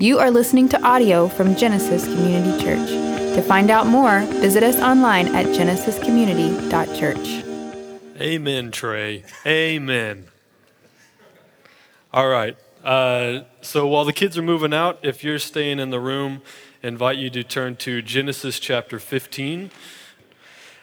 You are listening to audio from Genesis Community Church. To find out more, visit us online at genesiscommunity.church. Amen, Trey. Amen. All right. Uh, so while the kids are moving out, if you're staying in the room, invite you to turn to Genesis chapter 15.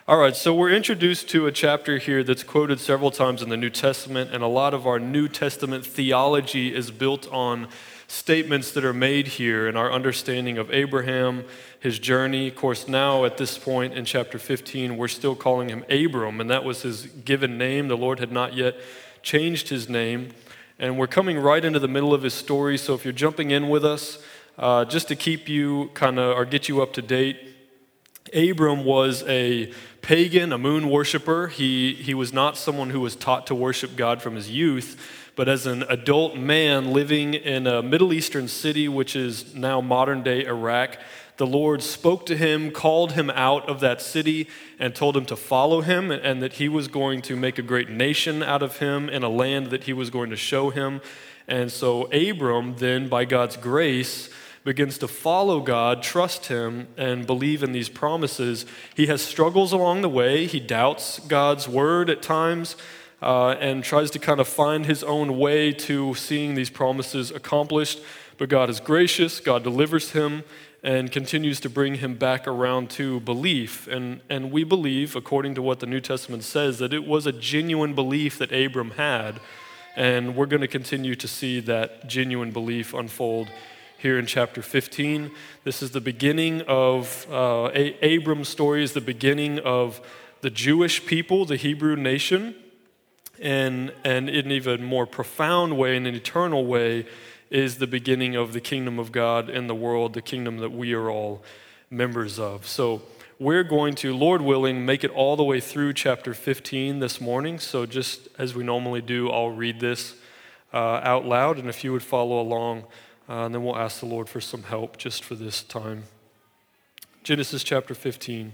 All right, so we're introduced to a chapter here that's quoted several times in the New Testament, and a lot of our New Testament theology is built on statements that are made here in our understanding of Abraham, his journey. Of course, now at this point in chapter 15, we're still calling him Abram, and that was his given name. The Lord had not yet changed his name. And we're coming right into the middle of his story, so if you're jumping in with us, uh, just to keep you kind of or get you up to date, Abram was a pagan, a moon worshiper. He, he was not someone who was taught to worship God from his youth, but as an adult man living in a Middle Eastern city, which is now modern day Iraq, the Lord spoke to him, called him out of that city, and told him to follow him, and that he was going to make a great nation out of him in a land that he was going to show him. And so, Abram, then, by God's grace, begins to follow God, trust Him, and believe in these promises, he has struggles along the way. He doubts God's word at times uh, and tries to kind of find his own way to seeing these promises accomplished. But God is gracious, God delivers him, and continues to bring him back around to belief. And, and we believe, according to what the New Testament says, that it was a genuine belief that Abram had. And we're going to continue to see that genuine belief unfold here in chapter 15. This is the beginning of uh, a- Abram's story, is the beginning of the Jewish people, the Hebrew nation. And, and in an even more profound way, in an eternal way, is the beginning of the kingdom of God in the world, the kingdom that we are all members of. So we're going to, Lord willing, make it all the way through chapter 15 this morning. So just as we normally do, I'll read this uh, out loud, and if you would follow along uh, and then we'll ask the Lord for some help just for this time. Genesis chapter 15.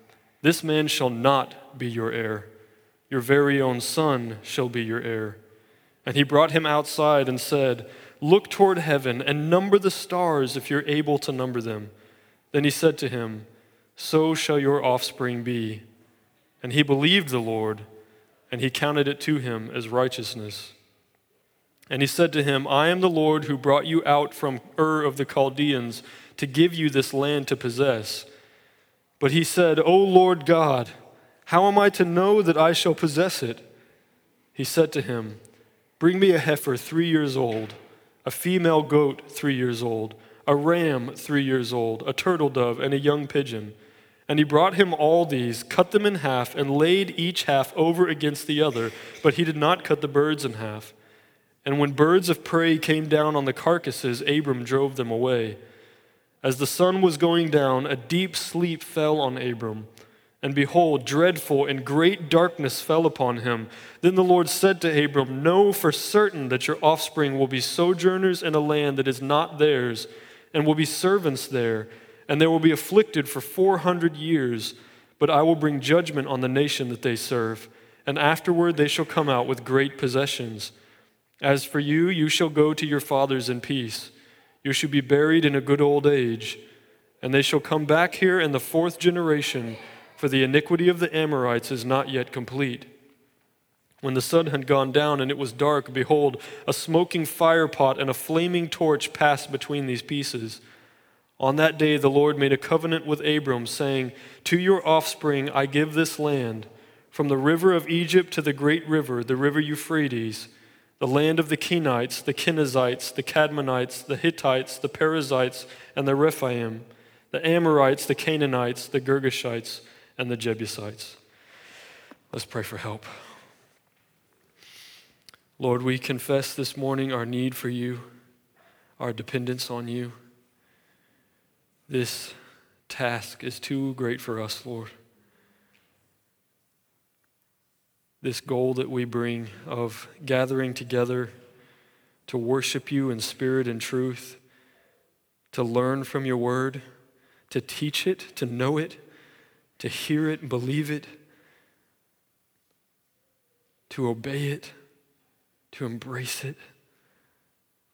This man shall not be your heir. Your very own son shall be your heir. And he brought him outside and said, Look toward heaven and number the stars if you're able to number them. Then he said to him, So shall your offspring be. And he believed the Lord, and he counted it to him as righteousness. And he said to him, I am the Lord who brought you out from Ur of the Chaldeans to give you this land to possess. But he said, O Lord God, how am I to know that I shall possess it? He said to him, Bring me a heifer three years old, a female goat three years old, a ram three years old, a turtle dove, and a young pigeon. And he brought him all these, cut them in half, and laid each half over against the other, but he did not cut the birds in half. And when birds of prey came down on the carcasses, Abram drove them away. As the sun was going down, a deep sleep fell on Abram. And behold, dreadful and great darkness fell upon him. Then the Lord said to Abram, Know for certain that your offspring will be sojourners in a land that is not theirs, and will be servants there, and they will be afflicted for four hundred years. But I will bring judgment on the nation that they serve, and afterward they shall come out with great possessions. As for you, you shall go to your fathers in peace. You shall be buried in a good old age. And they shall come back here in the fourth generation, for the iniquity of the Amorites is not yet complete. When the sun had gone down and it was dark, behold, a smoking firepot and a flaming torch passed between these pieces. On that day, the Lord made a covenant with Abram, saying, To your offspring I give this land, from the river of Egypt to the great river, the river Euphrates the land of the Kenites, the Kenizzites, the Cadmonites, the Hittites, the Perizzites, and the Rephaim, the Amorites, the Canaanites, the Girgashites, and the Jebusites. Let's pray for help. Lord, we confess this morning our need for you, our dependence on you. This task is too great for us, Lord. This goal that we bring of gathering together to worship you in spirit and truth, to learn from your word, to teach it, to know it, to hear it believe it, to obey it, to embrace it.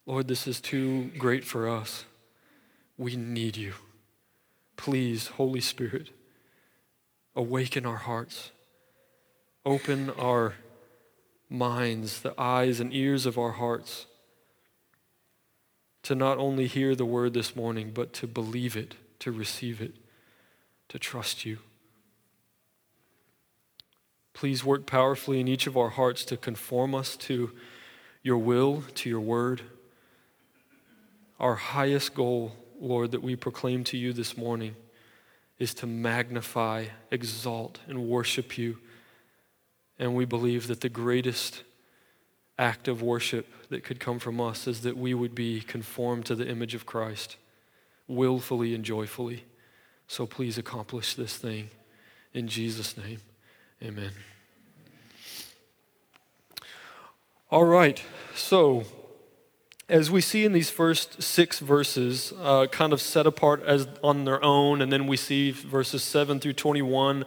Lord, this is too great for us. We need you. Please, Holy Spirit, awaken our hearts, open our minds, the eyes and ears of our hearts, to not only hear the word this morning, but to believe it, to receive it, to trust you. Please work powerfully in each of our hearts to conform us to your will, to your word. Our highest goal Lord, that we proclaim to you this morning is to magnify, exalt, and worship you. And we believe that the greatest act of worship that could come from us is that we would be conformed to the image of Christ, willfully and joyfully. So please accomplish this thing. In Jesus' name, amen. All right, so as we see in these first six verses, uh, kind of set apart as on their own, and then we see verses 7 through 21,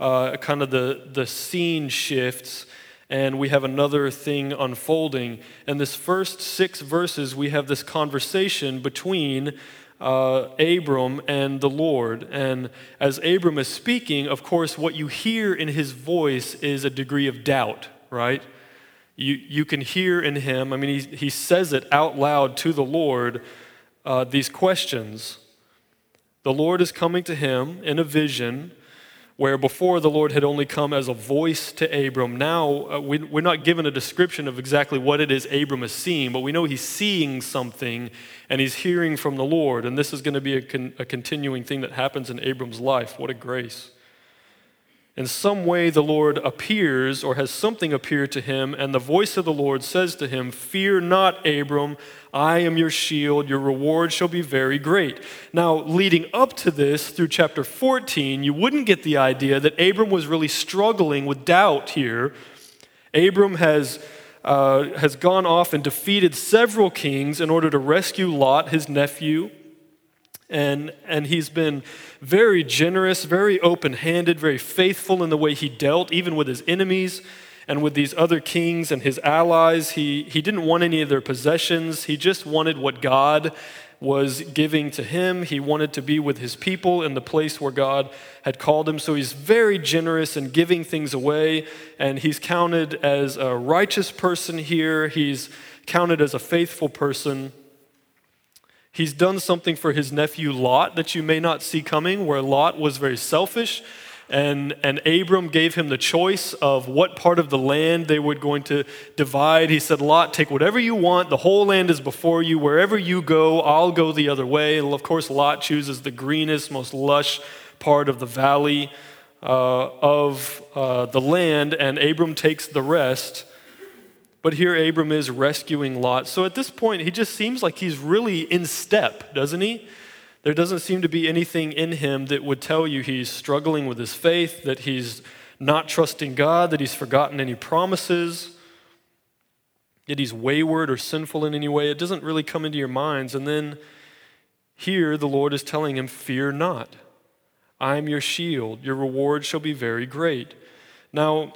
uh, kind of the, the scene shifts, and we have another thing unfolding. And this first six verses, we have this conversation between uh, Abram and the Lord. And as Abram is speaking, of course, what you hear in his voice is a degree of doubt, right? You, you can hear in him, I mean, he, he says it out loud to the Lord, uh, these questions. The Lord is coming to him in a vision where before the Lord had only come as a voice to Abram. Now uh, we, we're not given a description of exactly what it is Abram is seeing, but we know he's seeing something and he's hearing from the Lord. And this is going to be a, con, a continuing thing that happens in Abram's life. What a grace in some way the Lord appears or has something appear to him, and the voice of the Lord says to him, Fear not, Abram, I am your shield, your reward shall be very great. Now, leading up to this through chapter 14, you wouldn't get the idea that Abram was really struggling with doubt here. Abram has. Uh, has gone off and defeated several kings in order to rescue Lot, his nephew. And, and he's been very generous, very open handed, very faithful in the way he dealt, even with his enemies and with these other kings and his allies. He, he didn't want any of their possessions, he just wanted what God was giving to him. He wanted to be with his people in the place where God had called him. So he's very generous in giving things away, and he's counted as a righteous person here. He's counted as a faithful person. He's done something for his nephew Lot that you may not see coming, where Lot was very selfish. And, and Abram gave him the choice of what part of the land they were going to divide. He said, Lot, take whatever you want. The whole land is before you. Wherever you go, I'll go the other way. And of course, Lot chooses the greenest, most lush part of the valley uh, of uh, the land, and Abram takes the rest. But here Abram is rescuing Lot. So at this point, he just seems like he's really in step, doesn't he? There doesn't seem to be anything in him that would tell you he's struggling with his faith, that he's not trusting God, that he's forgotten any promises, that he's wayward or sinful in any way. It doesn't really come into your minds. And then here the Lord is telling him, Fear not. I am your shield. Your reward shall be very great. Now,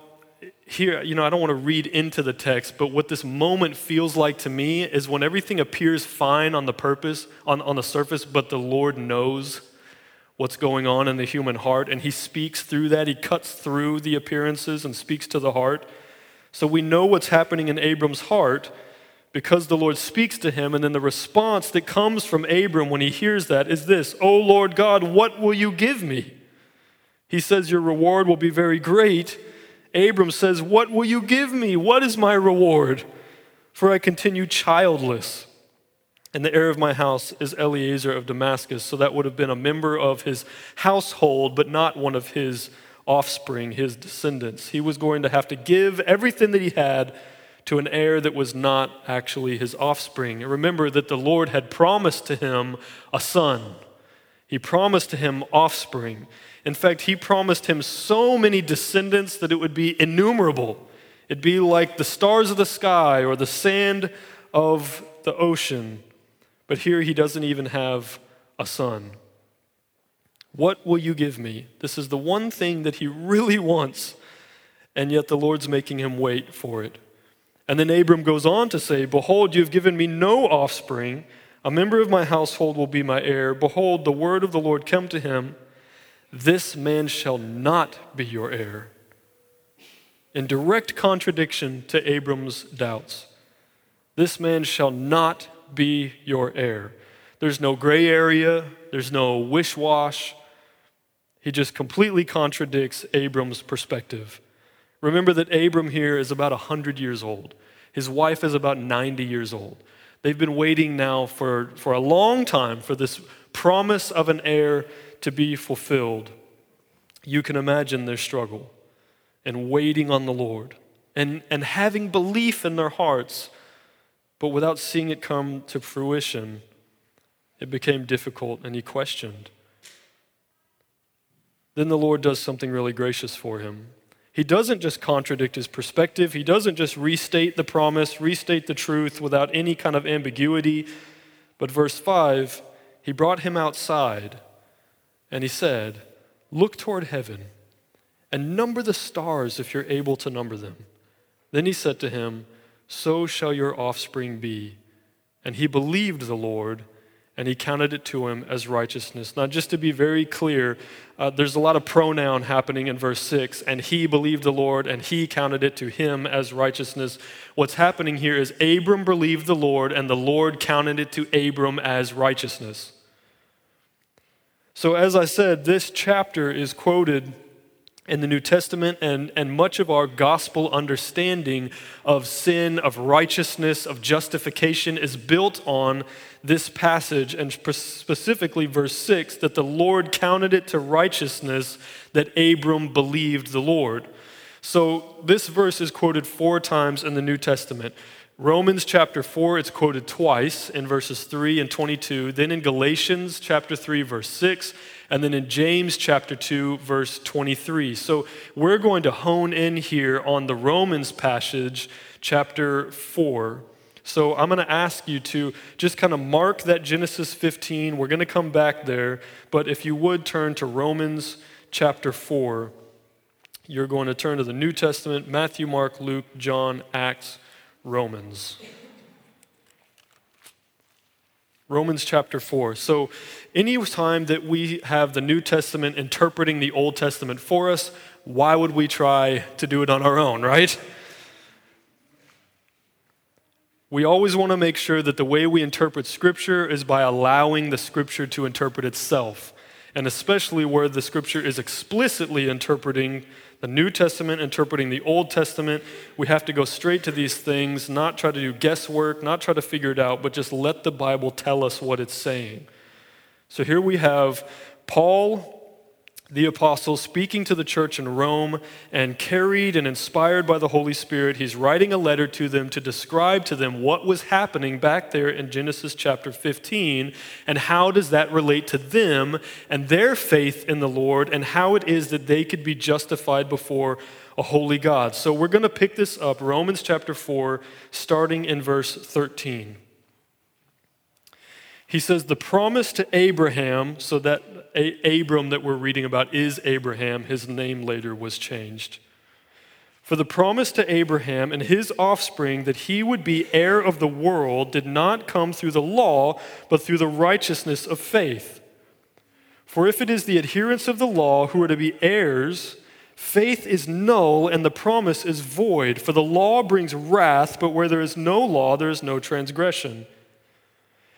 here, you know, I don't want to read into the text, but what this moment feels like to me is when everything appears fine on the purpose, on, on the surface, but the Lord knows what's going on in the human heart, and He speaks through that. He cuts through the appearances and speaks to the heart. So we know what's happening in Abram's heart because the Lord speaks to him, and then the response that comes from Abram when he hears that is this O Lord God, what will you give me? He says, Your reward will be very great. Abram says, What will you give me? What is my reward? For I continue childless. And the heir of my house is Eliezer of Damascus. So that would have been a member of his household, but not one of his offspring, his descendants. He was going to have to give everything that he had to an heir that was not actually his offspring. Remember that the Lord had promised to him a son. He promised to him offspring. In fact, he promised him so many descendants that it would be innumerable. It'd be like the stars of the sky or the sand of the ocean. But here he doesn't even have a son. What will you give me? This is the one thing that he really wants, and yet the Lord's making him wait for it. And then Abram goes on to say, Behold, you have given me no offspring. A member of my household will be my heir. Behold, the word of the Lord come to him This man shall not be your heir. In direct contradiction to Abram's doubts, this man shall not be your heir. There's no gray area, there's no wish wash. He just completely contradicts Abram's perspective. Remember that Abram here is about 100 years old. His wife is about 90 years old. They've been waiting now for, for a long time for this promise of an heir to be fulfilled. You can imagine their struggle and waiting on the Lord and, and having belief in their hearts, but without seeing it come to fruition, it became difficult and he questioned. Then the Lord does something really gracious for him. He doesn't just contradict his perspective, he doesn't just restate the promise, restate the truth without any kind of ambiguity. But verse 5, he brought him outside and he said, Look toward heaven and number the stars if you're able to number them. Then he said to him, So shall your offspring be. And he believed the Lord and he counted it to him as righteousness. Now, just to be very clear, uh, there's a lot of pronoun happening in verse 6, and he believed the Lord, and he counted it to him as righteousness. What's happening here is Abram believed the Lord, and the Lord counted it to Abram as righteousness. So, as I said, this chapter is quoted in the New Testament, and, and much of our gospel understanding of sin, of righteousness, of justification is built on this passage, and specifically verse 6 that the Lord counted it to righteousness that Abram believed the Lord. So this verse is quoted four times in the New Testament. Romans chapter 4, it's quoted twice in verses 3 and 22. Then in Galatians chapter 3, verse 6 and then in James chapter 2, verse 23. So we're going to hone in here on the Romans passage, chapter 4. So I'm going to ask you to just kind of mark that Genesis 15. We're going to come back there, but if you would turn to Romans chapter 4, you're going to turn to the New Testament Matthew, Mark, Luke, John, Acts, Romans. Romans chapter 4. So, any time that we have the New Testament interpreting the Old Testament for us, why would we try to do it on our own, right? We always want to make sure that the way we interpret Scripture is by allowing the Scripture to interpret itself, and especially where the Scripture is explicitly interpreting the New Testament interpreting the Old Testament. We have to go straight to these things, not try to do guesswork, not try to figure it out, but just let the Bible tell us what it's saying. So here we have Paul the apostle speaking to the church in Rome and carried and inspired by the Holy Spirit, he's writing a letter to them to describe to them what was happening back there in Genesis chapter 15 and how does that relate to them and their faith in the Lord and how it is that they could be justified before a holy God. So we're going to pick this up Romans chapter 4 starting in verse 13. He says, The promise to Abraham, so that a- Abram that we're reading about is Abraham, his name later was changed. For the promise to Abraham and his offspring that he would be heir of the world did not come through the law, but through the righteousness of faith. For if it is the adherents of the law who are to be heirs, faith is null and the promise is void. For the law brings wrath, but where there is no law, there is no transgression.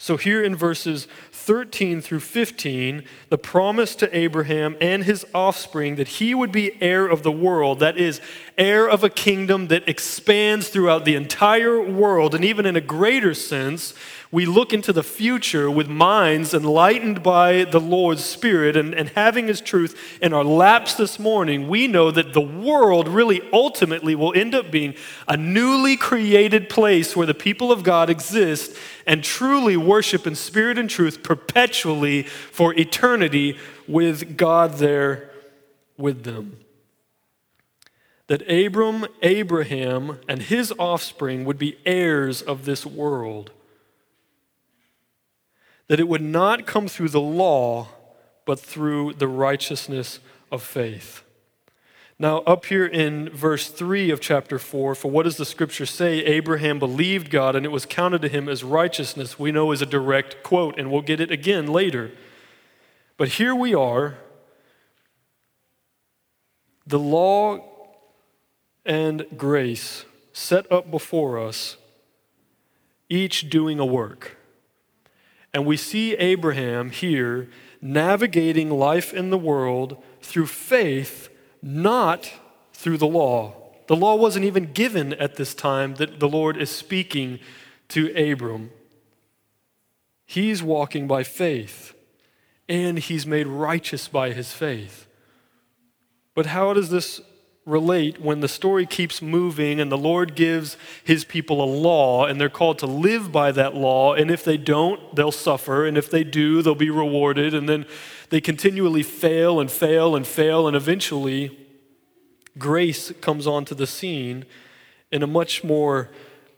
So, here in verses 13 through 15, the promise to Abraham and his offspring that he would be heir of the world, that is, heir of a kingdom that expands throughout the entire world, and even in a greater sense, we look into the future with minds enlightened by the Lord's Spirit and, and having His truth in our laps this morning, we know that the world really ultimately will end up being a newly created place where the people of God exist and truly worship in spirit and truth perpetually for eternity with God there with them. That Abram, Abraham, and his offspring would be heirs of this world that it would not come through the law, but through the righteousness of faith. Now, up here in verse 3 of chapter 4, for what does the scripture say? Abraham believed God and it was counted to him as righteousness. We know is a direct quote, and we'll get it again later. But here we are. The law and grace set up before us, each doing a work. And we see Abraham here navigating life in the world through faith, not through the law. The law wasn't even given at this time that the Lord is speaking to Abram. He's walking by faith, and he's made righteous by his faith. But how does this relate when the story keeps moving and the Lord gives his people a law and they're called to live by that law. And if they don't, they'll suffer. And if they do, they'll be rewarded. And then they continually fail and fail and fail. And eventually, grace comes onto the scene in a much more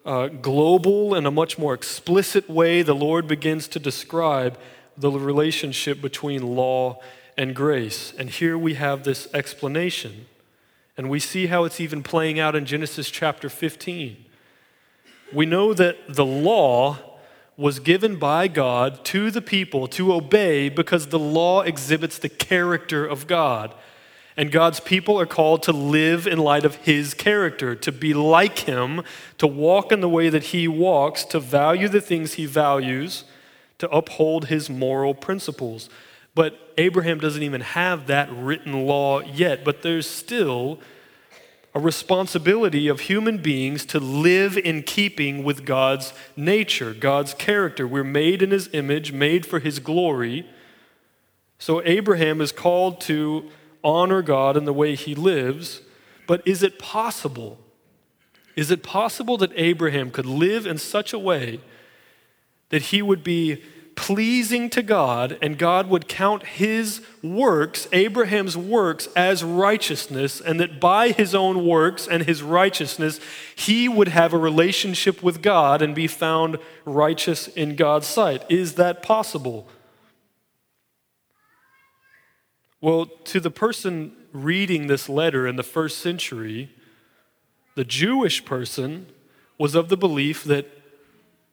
uh, global and a much more explicit way. The Lord begins to describe the relationship between law and grace. And here we have this explanation. And we see how it's even playing out in Genesis chapter 15. We know that the law was given by God to the people to obey because the law exhibits the character of God. And God's people are called to live in light of His character, to be like Him, to walk in the way that He walks, to value the things He values, to uphold His moral principles. But Abraham doesn't even have that written law yet, but there's still a responsibility of human beings to live in keeping with God's nature, God's character. We're made in His image, made for His glory. So Abraham is called to honor God in the way he lives, but is it possible? Is it possible that Abraham could live in such a way that he would be pleasing to God, and God would count his works, Abraham's works, as righteousness, and that by his own works and his righteousness, he would have a relationship with God and be found righteous in God's sight. Is that possible? Well, to the person reading this letter in the first century, the Jewish person was of the belief that,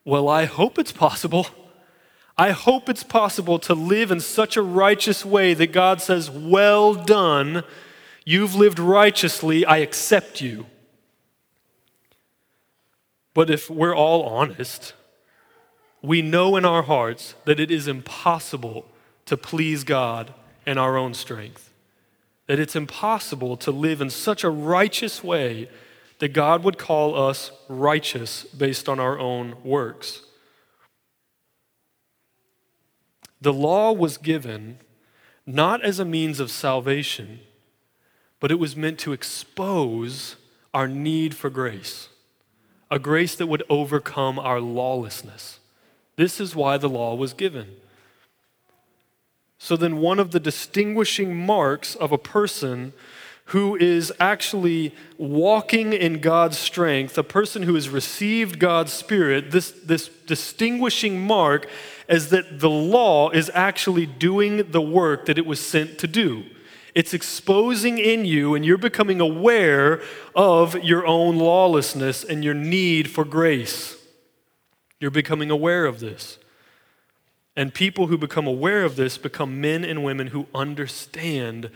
well, I hope it's possible. I hope it's possible to live in such a righteous way that God says, Well done, you've lived righteously, I accept you. But if we're all honest, we know in our hearts that it is impossible to please God in our own strength. That it's impossible to live in such a righteous way that God would call us righteous based on our own works. The law was given not as a means of salvation, but it was meant to expose our need for grace, a grace that would overcome our lawlessness. This is why the law was given. So, then, one of the distinguishing marks of a person who is actually walking in God's strength, a person who has received God's Spirit, this, this distinguishing mark is that the law is actually doing the work that it was sent to do. It's exposing in you, and you're becoming aware of your own lawlessness and your need for grace. You're becoming aware of this. And people who become aware of this become men and women who understand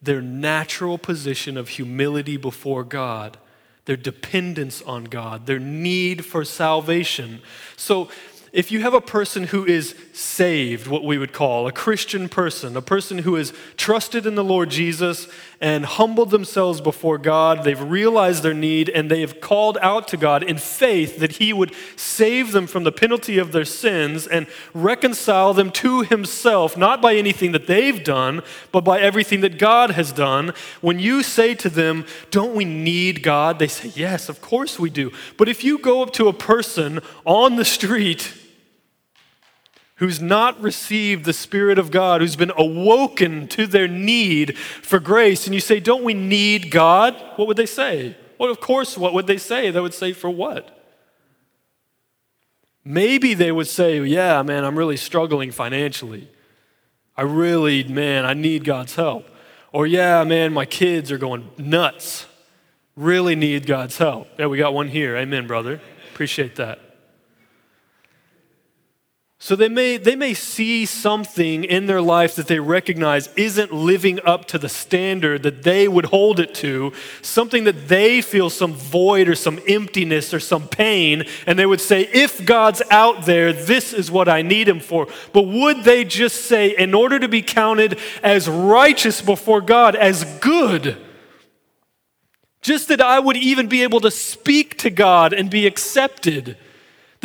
their natural position of humility before God, their dependence on God, their need for salvation. So, if you have a person who is saved, what we would call a Christian person, a person who has trusted in the Lord Jesus and humbled themselves before God, they've realized their need and they have called out to God in faith that He would save them from the penalty of their sins and reconcile them to Himself, not by anything that they've done, but by everything that God has done. When you say to them, Don't we need God? They say, Yes, of course we do. But if you go up to a person on the street, who's not received the Spirit of God, who's been awoken to their need for grace, and you say, Don't we need God? What would they say? Well, of course, what would they say? They would say, For what? Maybe they would say, Yeah, man, I'm really struggling financially. I really, man, I need God's help. Or, yeah, man, my kids are going nuts. Really need God's help. Yeah, we got one here. Amen, brother. Appreciate that. So they may, they may see something in their life that they recognize isn't living up to the standard that they would hold it to, something that they feel some void or some emptiness or some pain, and they would say, If God's out there, this is what I need Him for. But would they just say, in order to be counted as righteous before God, as good, just that I would even be able to speak to God and be accepted?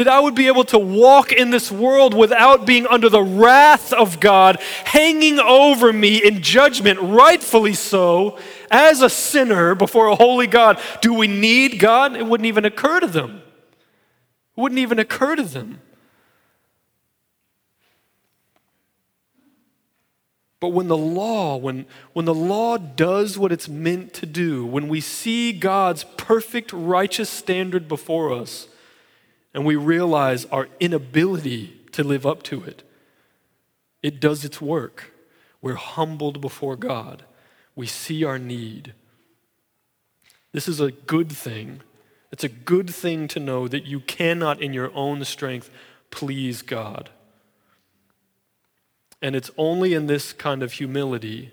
That I would be able to walk in this world without being under the wrath of God hanging over me in judgment, rightfully so, as a sinner before a holy God. Do we need God? It wouldn't even occur to them. It wouldn't even occur to them. But when the law, when, when the law does what it's meant to do, when we see God's perfect righteous standard before us, and we realize our inability to live up to it. It does its work. We're humbled before God. We see our need. This is a good thing. It's a good thing to know that you cannot, in your own strength, please God. And it's only in this kind of humility,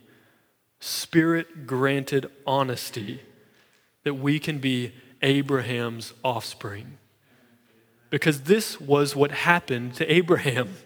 spirit granted honesty, that we can be Abraham's offspring because this was what happened to Abraham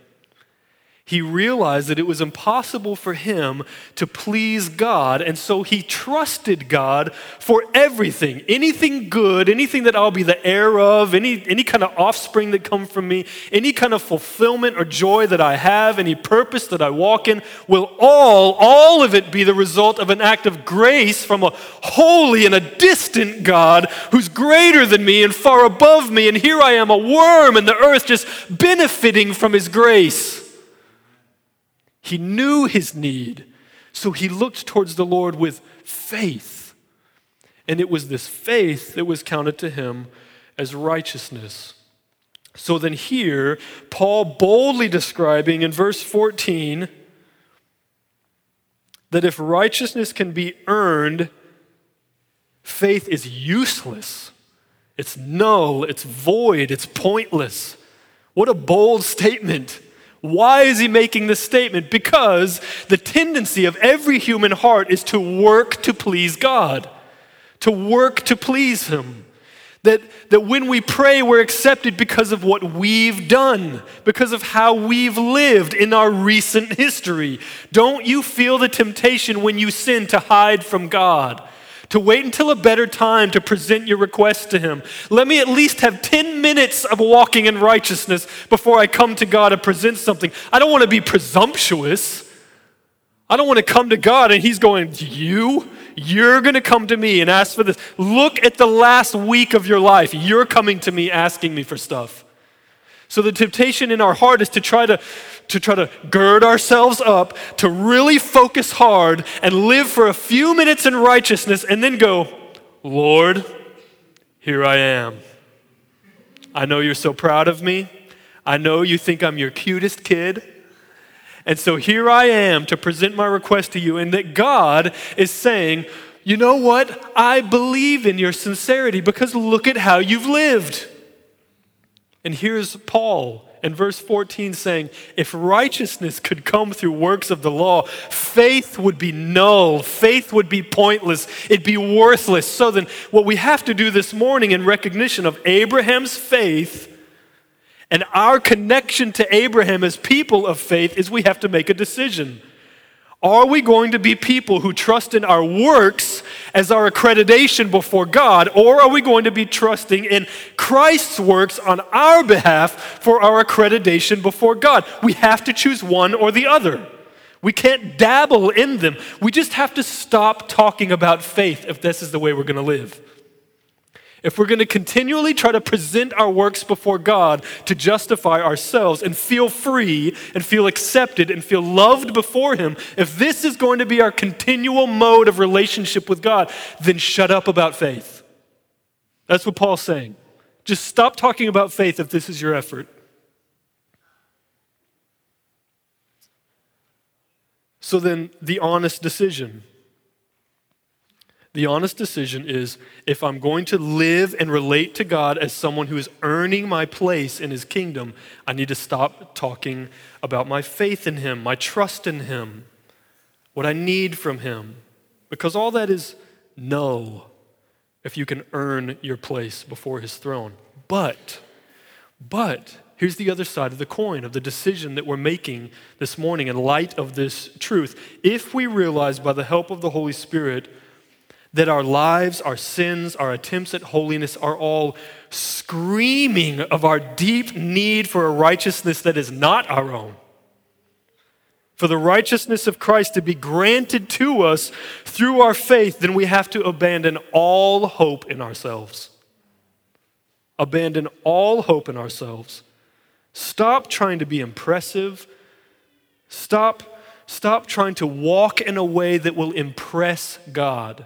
he realized that it was impossible for him to please God, and so he trusted God for everything. Anything good, anything that I'll be the heir of, any, any kind of offspring that come from me, any kind of fulfillment or joy that I have, any purpose that I walk in, will all, all of it be the result of an act of grace from a holy and a distant God who's greater than me and far above me, and here I am, a worm in the earth, just benefiting from his grace. He knew his need, so he looked towards the Lord with faith. And it was this faith that was counted to him as righteousness. So then, here, Paul boldly describing in verse 14 that if righteousness can be earned, faith is useless. It's null, it's void, it's pointless. What a bold statement. Why is he making this statement? Because the tendency of every human heart is to work to please God, to work to please Him. That, that when we pray, we're accepted because of what we've done, because of how we've lived in our recent history. Don't you feel the temptation when you sin to hide from God? To wait until a better time to present your request to Him. Let me at least have 10 minutes of walking in righteousness before I come to God and present something. I don't want to be presumptuous. I don't want to come to God and He's going, You? You're going to come to me and ask for this. Look at the last week of your life. You're coming to me asking me for stuff. So the temptation in our heart is to try to, to try to gird ourselves up, to really focus hard and live for a few minutes in righteousness and then go, Lord, here I am. I know you're so proud of me. I know you think I'm your cutest kid. And so here I am to present my request to you, and that God is saying, You know what? I believe in your sincerity because look at how you've lived. And here's Paul in verse 14 saying, If righteousness could come through works of the law, faith would be null, faith would be pointless, it'd be worthless. So then, what we have to do this morning in recognition of Abraham's faith And our connection to Abraham as people of faith is we have to make a decision. Are we going to be people who trust in our works as our accreditation before God, or are we going to be trusting in Christ's works on our behalf for our accreditation before God? We have to choose one or the other. We can't dabble in them. We just have to stop talking about faith if this is the way we're going to live if we're going to continually try to present our works before God to justify ourselves and feel free and feel accepted and feel loved before Him, if this is going to be our continual mode of relationship with God, then shut up about faith. That's what Paul's saying. Just stop talking about faith if this is your effort. So then, the honest decision the honest decision is if I'm going to live and relate to God as someone who is earning my place in his kingdom, I need to stop talking about my faith in him, my trust in him, what I need from him. Because all that is no if you can earn your place before his throne. But, but, Here's the other side of the coin of the decision that we're making this morning in light of this truth. If we realize by the help of the Holy Spirit that our lives, our sins, our attempts at holiness are all screaming of our deep need for a righteousness that is not our own. For the righteousness of Christ to be granted to us through our faith, then we have to abandon all hope in ourselves. Abandon all hope in ourselves. Stop trying to be impressive. Stop, stop trying to walk in a way that will impress God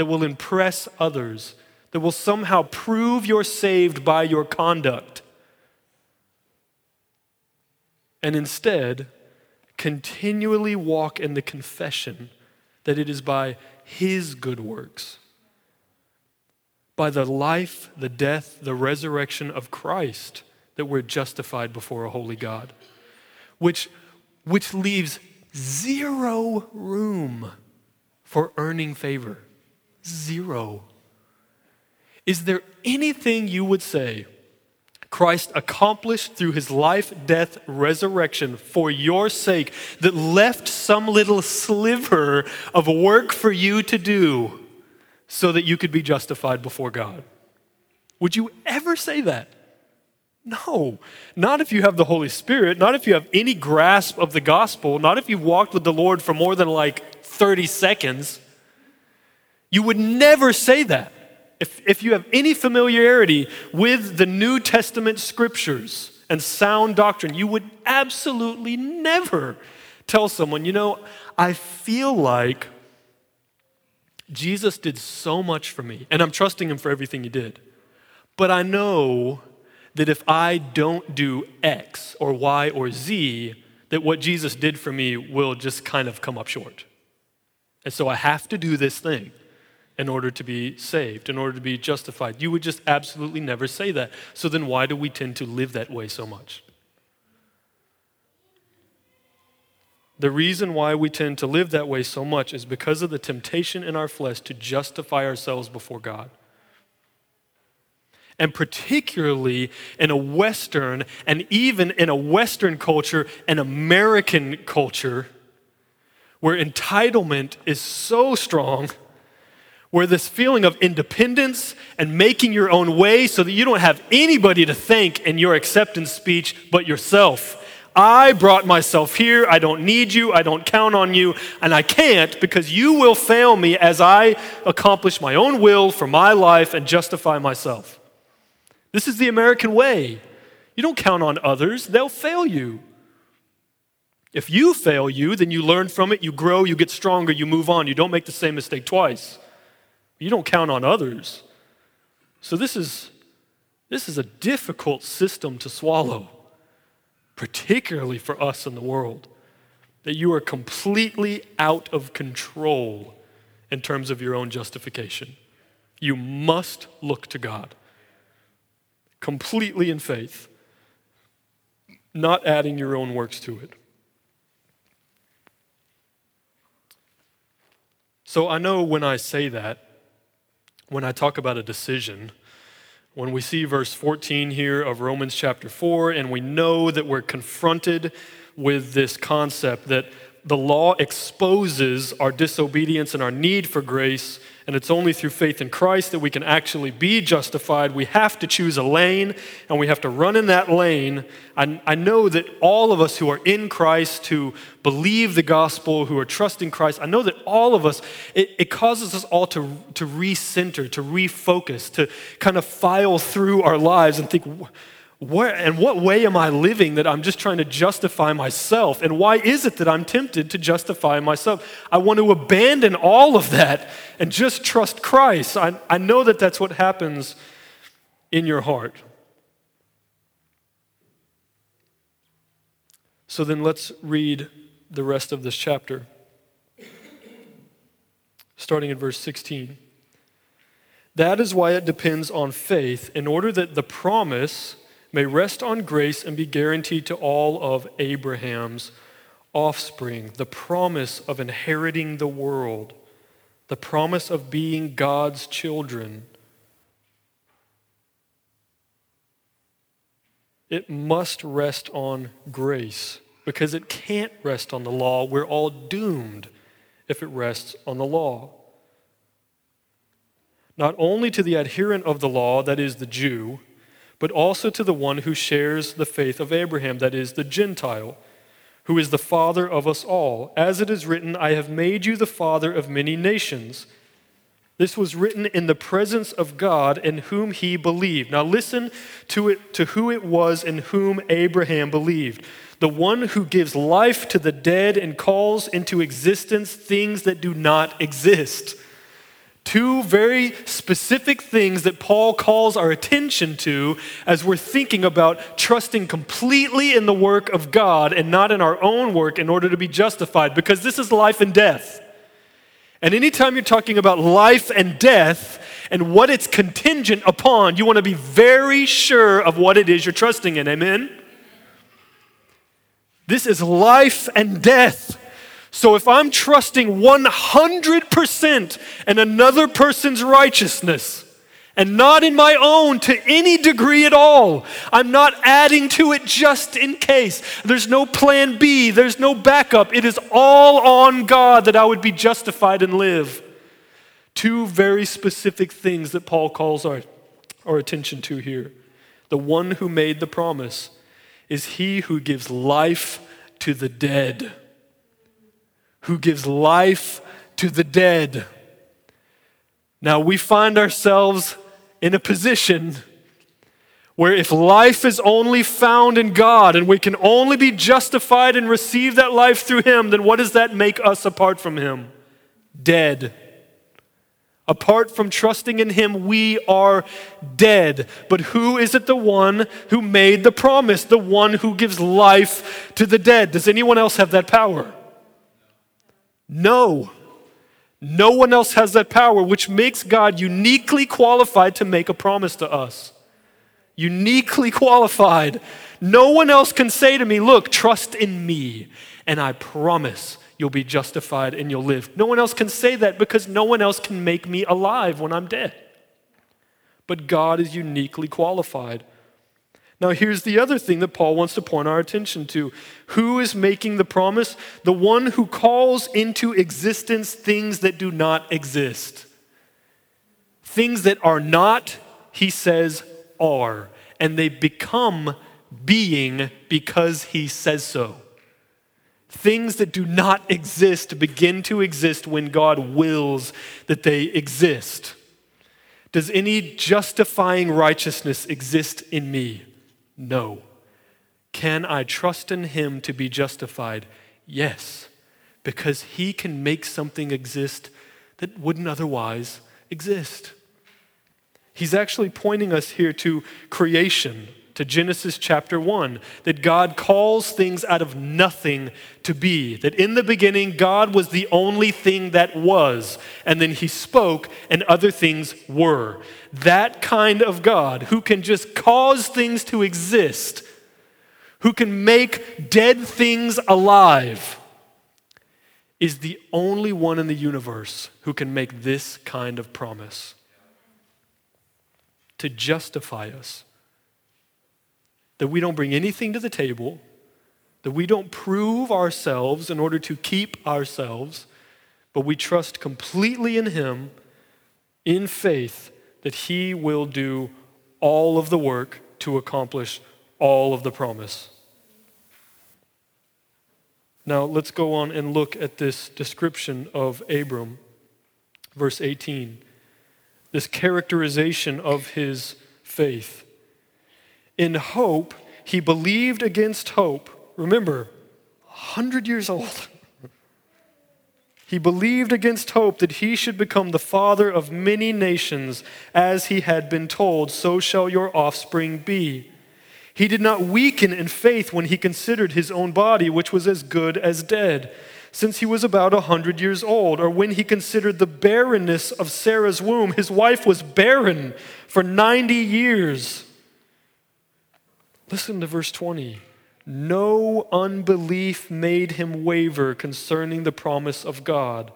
that will impress others, that will somehow prove you're saved by your conduct. And instead, continually walk in the confession that it is by His good works, by the life, the death, the resurrection of Christ, that we're justified before a holy God, which, which leaves zero room for earning favor. Zero. Is there anything you would say Christ accomplished through his life, death, resurrection for your sake that left some little sliver of work for you to do so that you could be justified before God? Would you ever say that? No, not if you have the Holy Spirit, not if you have any grasp of the gospel, not if you've walked with the Lord for more than like 30 seconds. You would never say that. If, if you have any familiarity with the New Testament scriptures and sound doctrine, you would absolutely never tell someone, you know, I feel like Jesus did so much for me, and I'm trusting him for everything he did. But I know that if I don't do X or Y or Z, that what Jesus did for me will just kind of come up short. And so I have to do this thing in order to be saved, in order to be justified. You would just absolutely never say that. So then, why do we tend to live that way so much? The reason why we tend to live that way so much is because of the temptation in our flesh to justify ourselves before God. And particularly in a Western, and even in a Western culture, an American culture, where entitlement is so strong where this feeling of independence and making your own way so that you don't have anybody to thank in your acceptance speech but yourself. I brought myself here. I don't need you. I don't count on you. And I can't because you will fail me as I accomplish my own will for my life and justify myself. This is the American way. You don't count on others, they'll fail you. If you fail you, then you learn from it, you grow, you get stronger, you move on. You don't make the same mistake twice. You don't count on others. So this is this is a difficult system to swallow, particularly for us in the world. That you are completely out of control in terms of your own justification. You must look to God completely in faith, not adding your own works to it. So I know when I say that, when I talk about a decision, when we see verse 14 here of Romans chapter 4, and we know that we're confronted with this concept that the law exposes our disobedience and our need for grace, and it's only through faith in Christ that we can actually be justified. We have to choose a lane, and we have to run in that lane. I, I know that all of us who are in Christ, who believe the gospel, who are trusting Christ, I know that all of us, it, it causes us all to, to recenter, to refocus, to kind of file through our lives and think, where and what way am I living that I'm just trying to justify myself? And why is it that I'm tempted to justify myself? I want to abandon all of that and just trust Christ. I, I know that that's what happens in your heart. So then let's read the rest of this chapter, starting at verse 16. That is why it depends on faith, in order that the promise may rest on grace and be guaranteed to all of Abraham's offspring, the promise of inheriting the world, the promise of being God's children. It must rest on grace because it can't rest on the law. We're all doomed if it rests on the law. Not only to the adherent of the law, that is the Jew, but also to the one who shares the faith of Abraham, that is, the Gentile, who is the father of us all. As it is written, I have made you the father of many nations. This was written in the presence of God in whom he believed. Now listen to it to who it was in whom Abraham believed. The one who gives life to the dead and calls into existence things that do not exist. Two very specific things that Paul calls our attention to as we're thinking about trusting completely in the work of God and not in our own work in order to be justified, because this is life and death. And anytime you're talking about life and death and what it's contingent upon, you want to be very sure of what it is you're trusting in. Amen? This is life and death. So if I'm trusting 100% in another person's righteousness, and not in my own to any degree at all. I'm not adding to it just in case. There's no plan B, there's no backup. It is all on God that I would be justified and live. Two very specific things that Paul calls our, our attention to here. The one who made the promise is he who gives life to the dead who gives life to the dead. Now we find ourselves in a position where if life is only found in God and we can only be justified and receive that life through Him, then what does that make us apart from Him? Dead. Apart from trusting in Him, we are dead. But who is it the one who made the promise, the one who gives life to the dead? Does anyone else have that power? No. No one else has that power, which makes God uniquely qualified to make a promise to us. Uniquely qualified. No one else can say to me, Look, trust in me, and I promise you'll be justified and you'll live. No one else can say that because no one else can make me alive when I'm dead. But God is uniquely qualified. Now, here's the other thing that Paul wants to point our attention to. Who is making the promise? The one who calls into existence things that do not exist. Things that are not, he says, are. And they become being because he says so. Things that do not exist begin to exist when God wills that they exist. Does any justifying righteousness exist in me? No. Can I trust in Him to be justified? Yes, because He can make something exist that wouldn't otherwise exist. He's actually pointing us here to creation, to Genesis chapter 1, that God calls things out of nothing to be. That in the beginning, God was the only thing that was, and then He spoke, and other things were that kind of God who can just cause things to exist, who can make dead things alive, is the only one in the universe who can make this kind of promise. to justify us. That we don't bring anything to the table, that we don't prove ourselves in order to keep ourselves, but we trust completely in Him in faith that He will do all of the work to accomplish all of the promise. Now, let's go on and look at this description of Abram, verse 18. This characterization of his faith. In hope, he believed against hope. Remember, 100 years old. He believed against hope that he should become the father of many nations, as he had been told, so shall your offspring be. He did not weaken in faith when he considered his own body, which was as good as dead, since he was about a hundred years old, or when he considered the barrenness of Sarah's womb. His wife was barren for 90 years. Listen to verse 20. No unbelief made him waver concerning the promise of God,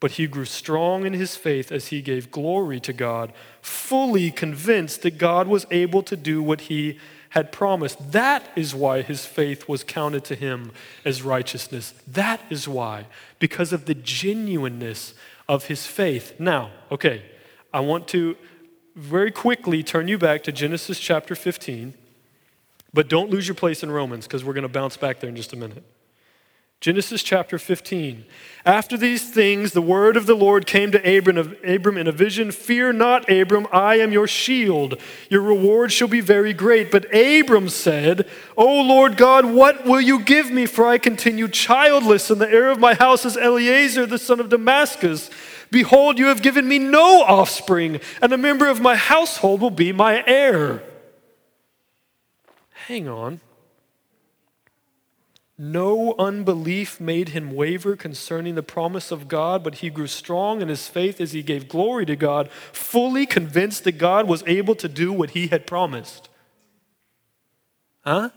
but he grew strong in his faith as he gave glory to God, fully convinced that God was able to do what he had promised. That is why his faith was counted to him as righteousness. That is why, because of the genuineness of his faith. Now, okay, I want to very quickly turn you back to Genesis chapter 15, but don't lose your place in Romans because we're going to bounce back there in just a minute. Genesis chapter 15. After these things, the word of the Lord came to Abram, Abram in a vision Fear not, Abram, I am your shield. Your reward shall be very great. But Abram said, O Lord God, what will you give me? For I continue childless, and the heir of my house is Eliezer, the son of Damascus. Behold, you have given me no offspring, and a member of my household will be my heir. Hang on. No unbelief made him waver concerning the promise of God, but he grew strong in his faith as he gave glory to God, fully convinced that God was able to do what he had promised. Huh?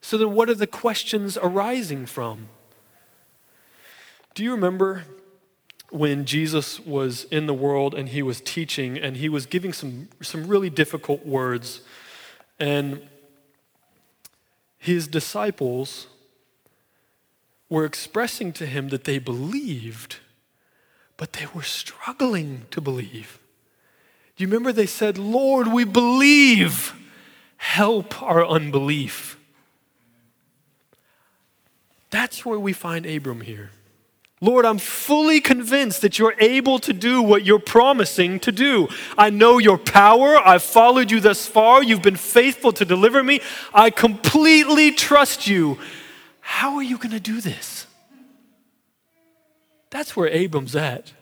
So then, what are the questions arising from? Do you remember when Jesus was in the world and he was teaching and he was giving some, some really difficult words? And his disciples were expressing to him that they believed, but they were struggling to believe. Do you remember they said, Lord, we believe, help our unbelief? That's where we find Abram here. Lord, I'm fully convinced that you're able to do what you're promising to do. I know your power. I've followed you thus far. You've been faithful to deliver me. I completely trust you. How are you going to do this? That's where Abram's at.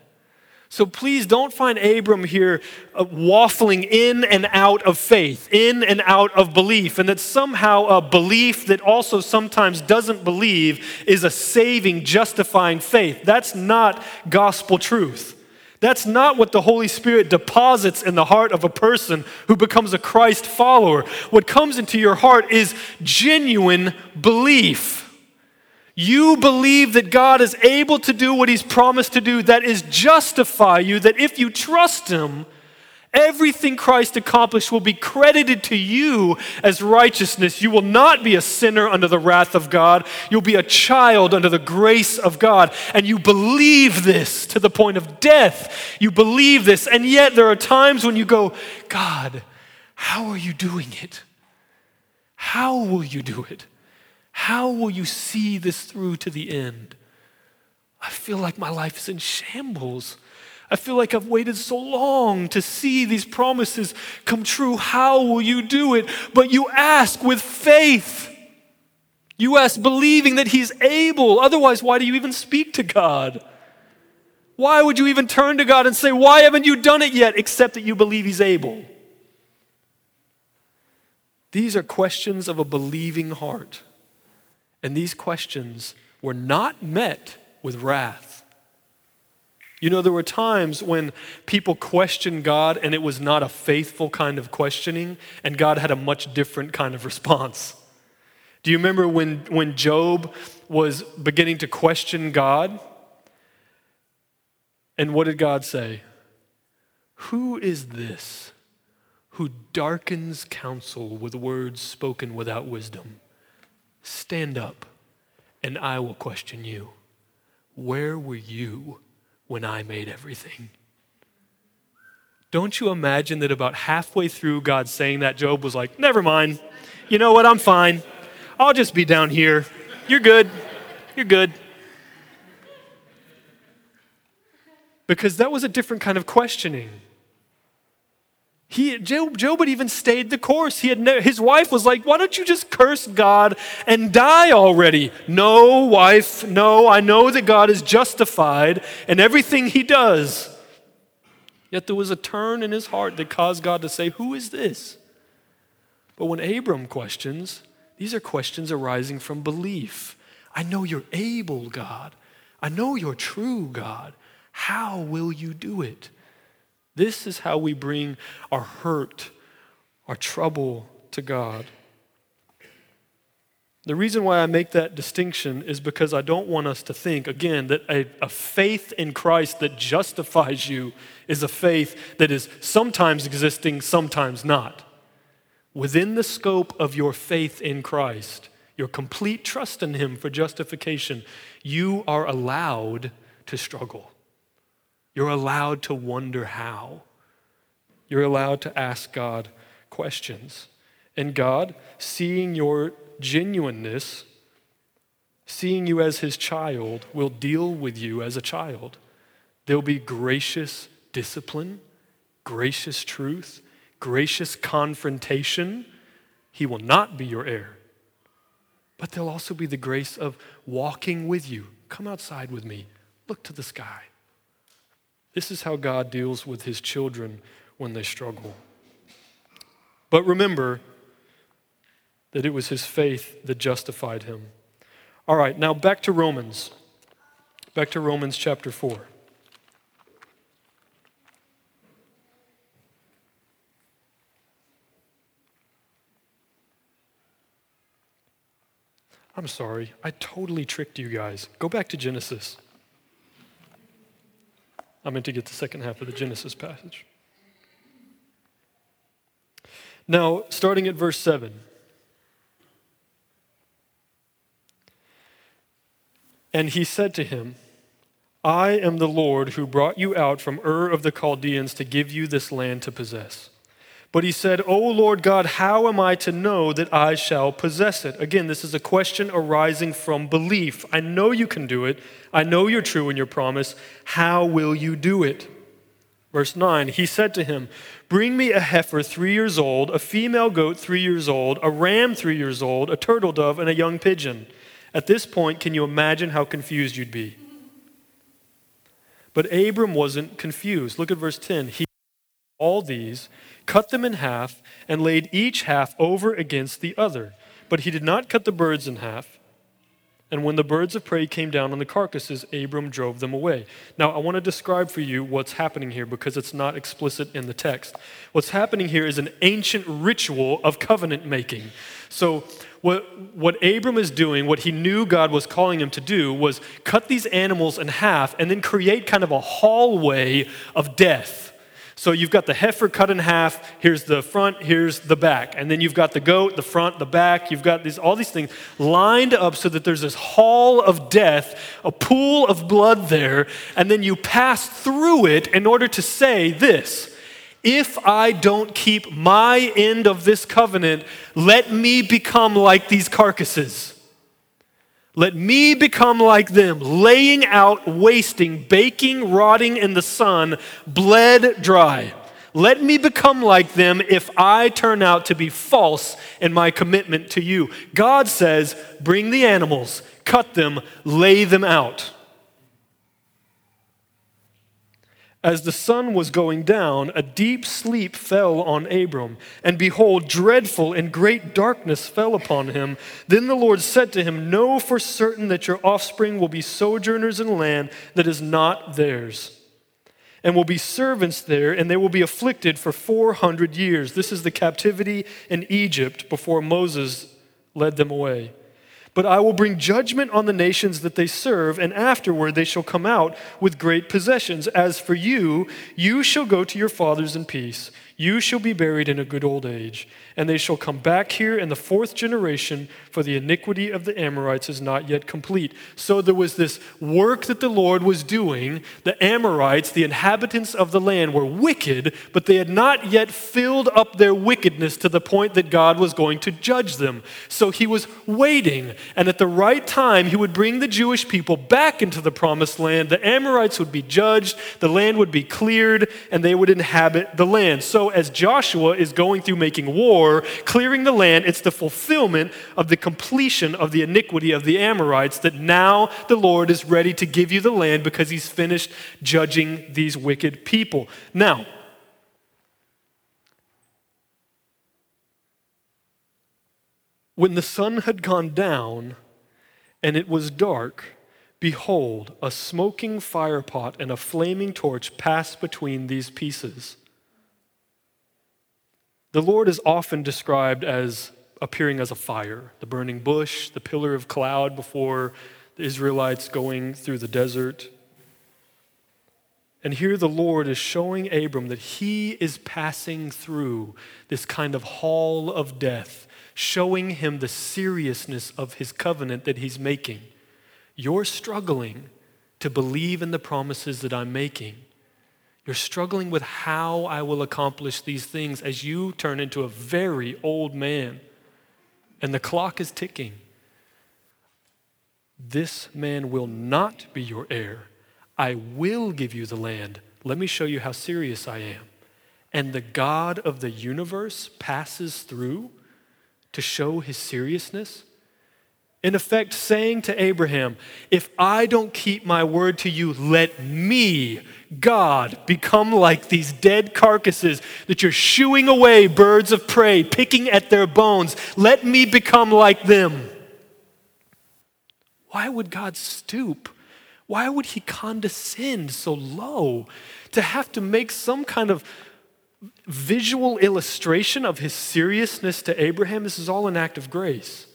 So please don't find Abram here uh, waffling in and out of faith, in and out of belief, and that somehow a belief that also sometimes doesn't believe is a saving, justifying faith. That's not gospel truth. That's not what the Holy Spirit deposits in the heart of a person who becomes a Christ follower. What comes into your heart is genuine belief. You believe that God is able to do what He's promised to do, that is justify you, that if you trust Him, everything Christ accomplished will be credited to you as righteousness. You will not be a sinner under the wrath of God. You'll be a child under the grace of God. And you believe this to the point of death. You believe this. And yet there are times when you go, God, how are you doing it? How will you do it? How will you see this through to the end? I feel like my life is in shambles. I feel like I've waited so long to see these promises come true. How will you do it? But you ask with faith. You ask believing that He's able. Otherwise, why do you even speak to God? Why would you even turn to God and say, Why haven't you done it yet? Except that you believe He's able. These are questions of a believing heart. And these questions were not met with wrath. You know, there were times when people questioned God and it was not a faithful kind of questioning, and God had a much different kind of response. Do you remember when, when Job was beginning to question God? And what did God say? Who is this who darkens counsel with words spoken without wisdom? Stand up, and I will question you. Where were you when I made everything? Don't you imagine that about halfway through God saying that, Job was like, Never mind. You know what? I'm fine. I'll just be down here. You're good. You're good. Because that was a different kind of questioning. He, Job, Job had even stayed the course. He had his wife was like, Why don't you just curse God and die already? No, wife, no, I know that God is justified in everything he does. Yet there was a turn in his heart that caused God to say, Who is this? But when Abram questions, these are questions arising from belief. I know you're able, God. I know you're true, God. How will you do it? This is how we bring our hurt, our trouble to God. The reason why I make that distinction is because I don't want us to think, again, that a, a, faith in Christ that justifies you is a faith that is sometimes existing, sometimes not. Within the scope of your faith in Christ, your complete trust in Him for justification, you are allowed to struggle. You're allowed to wonder how. You're allowed to ask God questions. And God, seeing your genuineness, seeing you as his child, will deal with you as a child. There'll be gracious discipline, gracious truth, gracious confrontation. He will not be your heir. But there'll also be the grace of walking with you. Come outside with me. Look to the sky. This is how God deals with his children when they struggle. But remember that it was his faith that justified him. All right, now back to Romans. Back to Romans chapter 4. I'm sorry, I totally tricked you guys. Go back to Genesis. I meant to get the second half of the Genesis passage. Now, starting at verse 7. And he said to him, I am the Lord who brought you out from Ur of the Chaldeans to give you this land to possess. But he said, O Lord God, how am I to know that I shall possess it? Again, this is a question arising from belief. I know you can do it. I know you're true in your promise. How will you do it? Verse 9, he said to him, Bring me a heifer three years old, a female goat three years old, a ram three years old, a turtle dove, and a young pigeon. At this point, can you imagine how confused you'd be? But Abram wasn't confused. Look at verse 10. He all these cut them in half, and laid each half over against the other. But he did not cut the birds in half. And when the birds of prey came down on the carcasses, Abram drove them away. Now, I want to describe for you what's happening here because it's not explicit in the text. What's happening here is an ancient ritual of covenant making. So, what, what Abram is doing, what he knew God was calling him to do, was cut these animals in half and then create kind of a hallway of death so you've got the heifer cut in half. Here's the front, here's the back. And then you've got the goat, the front, the back. You've got these, all these things lined up so that there's this hall of death, a pool of blood there. And then you pass through it in order to say this If I don't keep my end of this covenant, let me become like these carcasses. Let me become like them, laying out, wasting, baking, rotting in the sun, bled dry. Let me become like them if I turn out to be false in my commitment to you. God says, bring the animals, cut them, lay them out. As the sun was going down, a deep sleep fell on Abram, and behold, dreadful and great darkness fell upon him. Then the Lord said to him, Know for certain that your offspring will be sojourners in a land that is not theirs, and will be servants there, and they will be afflicted for 400 years. This is the captivity in Egypt before Moses led them away. But I will bring judgment on the nations that they serve, and afterward they shall come out with great possessions. As for you, you shall go to your fathers in peace. You shall be buried in a good old age, and they shall come back here in the fourth generation, for the iniquity of the Amorites is not yet complete. So there was this work that the Lord was doing. The Amorites, the inhabitants of the land, were wicked, but they had not yet filled up their wickedness to the point that God was going to judge them. So he was waiting, and at the right time, he would bring the Jewish people back into the promised land. The Amorites would be judged, the land would be cleared, and they would inhabit the land. So as Joshua is going through making war, clearing the land, it's the fulfillment of the completion of the iniquity of the Amorites that now the Lord is ready to give you the land because he's finished judging these wicked people. Now, when the sun had gone down and it was dark, behold, a smoking firepot and a flaming torch passed between these pieces. The Lord is often described as appearing as a fire, the burning bush, the pillar of cloud before the Israelites going through the desert. And here the Lord is showing Abram that he is passing through this kind of hall of death, showing him the seriousness of his covenant that he's making. You're struggling to believe in the promises that I'm making. You're struggling with how I will accomplish these things as you turn into a very old man and the clock is ticking. This man will not be your heir. I will give you the land. Let me show you how serious I am. And the God of the universe passes through to show his seriousness in effect, saying to Abraham, If I don't keep my word to you, let me, God, become like these dead carcasses that you're shooing away birds of prey, picking at their bones. Let me become like them. Why would God stoop? Why would he condescend so low to have to make some kind of visual illustration of his seriousness to Abraham? This is all an act of grace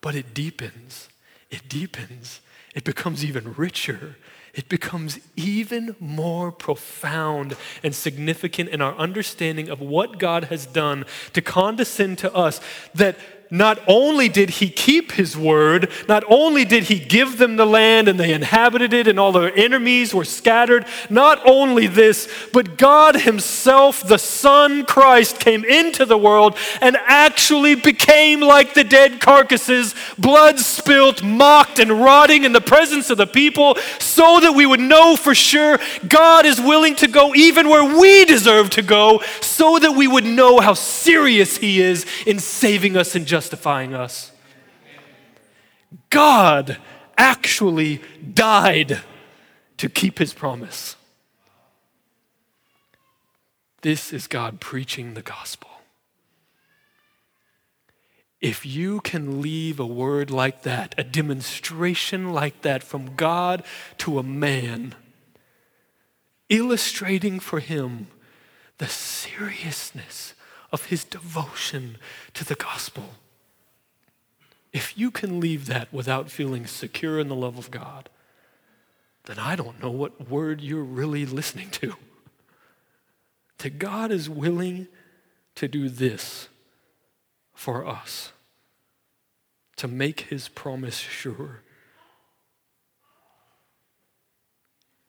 but it deepens. It deepens. It becomes even richer. It becomes even more profound and significant in our understanding of what God has done to condescend to us that not only did he keep his word, not only did he give them the land and they inhabited it and all their enemies were scattered, not only this, but God himself, the Son Christ, came into the world and actually became like the dead carcasses, blood spilt, mocked, and rotting in the presence of the people, so that we would know for sure God is willing to go even where we deserve to go, so that we would know how serious he is in saving us and justifying us. God actually died to keep his promise. This is God preaching the gospel. If you can leave a word like that, a demonstration like that from God to a man, illustrating for him the seriousness of his devotion to the gospel, if you can leave that without feeling secure in the love of God, then I don't know what word you're really listening to. That God is willing to do this for us, to make his promise sure.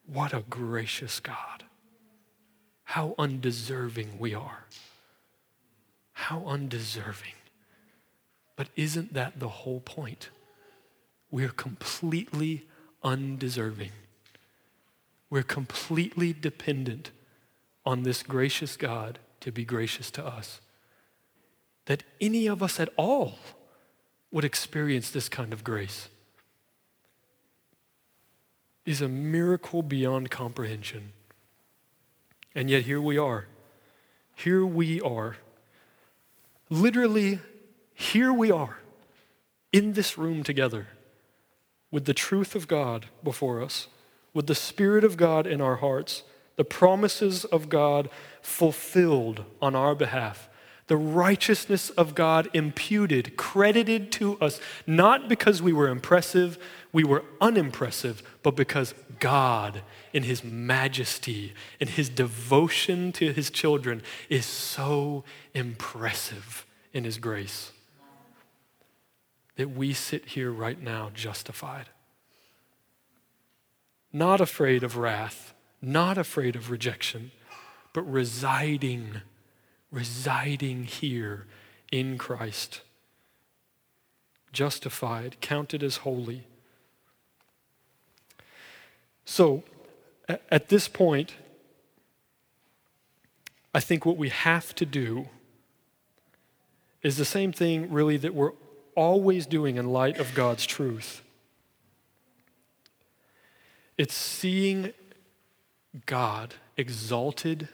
What a gracious God. How undeserving we are. How undeserving. But isn't that the whole point? We're completely undeserving. We're completely dependent on this gracious God to be gracious to us. That any of us at all would experience this kind of grace is a miracle beyond comprehension. And yet here we are. Here we are. Literally here we are in this room together with the truth of God before us, with the Spirit of God in our hearts, the promises of God fulfilled on our behalf, the righteousness of God imputed, credited to us, not because we were impressive, we were unimpressive, but because God, in His majesty, in His devotion to His children, is so impressive in His grace that we sit here right now justified. Not afraid of wrath, not afraid of rejection, but residing residing here in Christ, justified, counted as holy. So, at this point, I think what we have to do is the same thing, really, that we're always doing in light of God's truth. It's seeing God exalted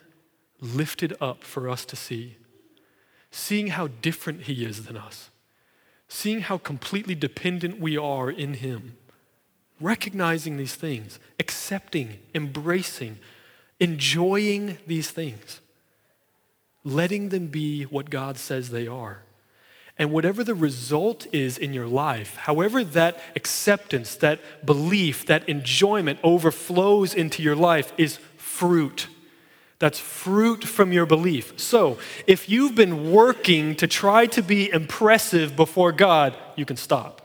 lifted up for us to see, seeing how different He is than us, seeing how completely dependent we are in Him, recognizing these things, accepting, embracing, enjoying these things, letting them be what God says they are. And whatever the result is in your life, however that acceptance, that belief, that enjoyment overflows into your life, is fruit that's fruit from your belief. So, if you've been working to try to be impressive before God, you can stop.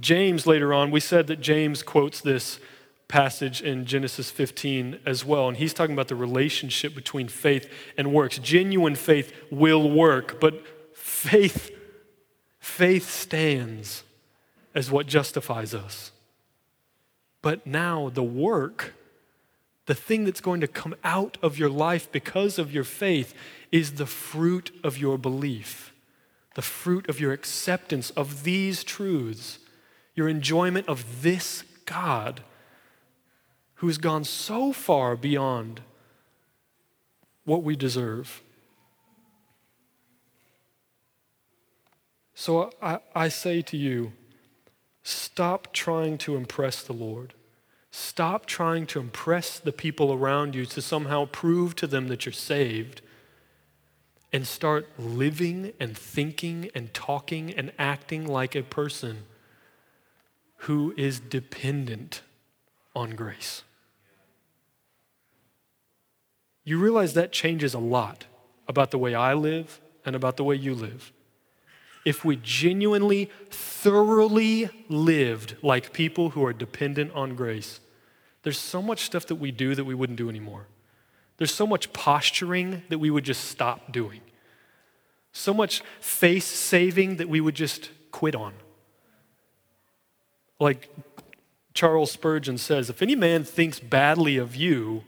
James, later on, we said that James quotes this passage in Genesis 15 as well, and he's talking about the relationship between faith and works. Genuine faith will work, but faith faith stands as what justifies us. But now the work the thing that's going to come out of your life because of your faith is the fruit of your belief, the fruit of your acceptance of these truths, your enjoyment of this God who has gone so far beyond what we deserve. So I, I say to you, stop trying to impress the Lord. Stop trying to impress the people around you to somehow prove to them that you're saved and start living and thinking and talking and acting like a person who is dependent on grace. You realize that changes a lot about the way I live and about the way you live. If we genuinely, thoroughly lived like people who are dependent on grace, there's so much stuff that we do that we wouldn't do anymore. There's so much posturing that we would just stop doing. So much face saving that we would just quit on. Like Charles Spurgeon says if any man thinks badly of you,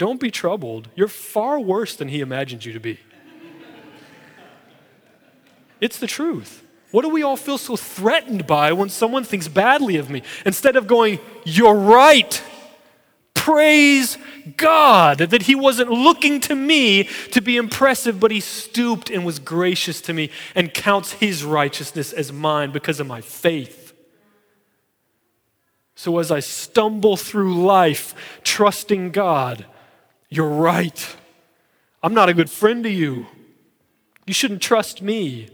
don't be troubled. You're far worse than he imagines you to be. it's the truth. What do we all feel so threatened by when someone thinks badly of me? Instead of going, You're right, praise God that He wasn't looking to me to be impressive, but He stooped and was gracious to me and counts His righteousness as mine because of my faith. So as I stumble through life trusting God, you're right. I'm not a good friend to you. You shouldn't trust me.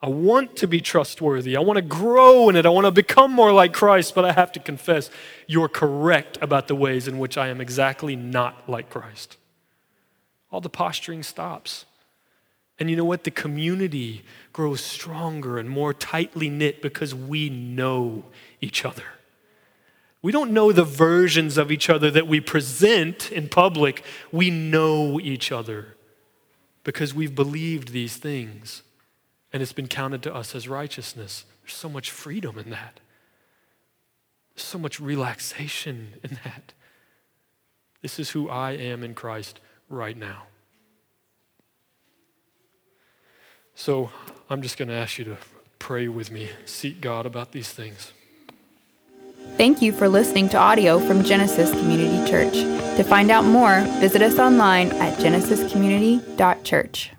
I want to be trustworthy. I want to grow in it. I want to become more like Christ, but I have to confess you're correct about the ways in which I am exactly not like Christ. All the posturing stops. And you know what? The community grows stronger and more tightly knit because we know each other. We don't know the versions of each other that we present in public. We know each other because we've believed these things and it's been counted to us as righteousness. There's so much freedom in that. There's so much relaxation in that. This is who I am in Christ right now. So I'm just going to ask you to pray with me, seek God about these things. Thank you for listening to audio from Genesis Community Church. To find out more, visit us online at genesiscommunity.church.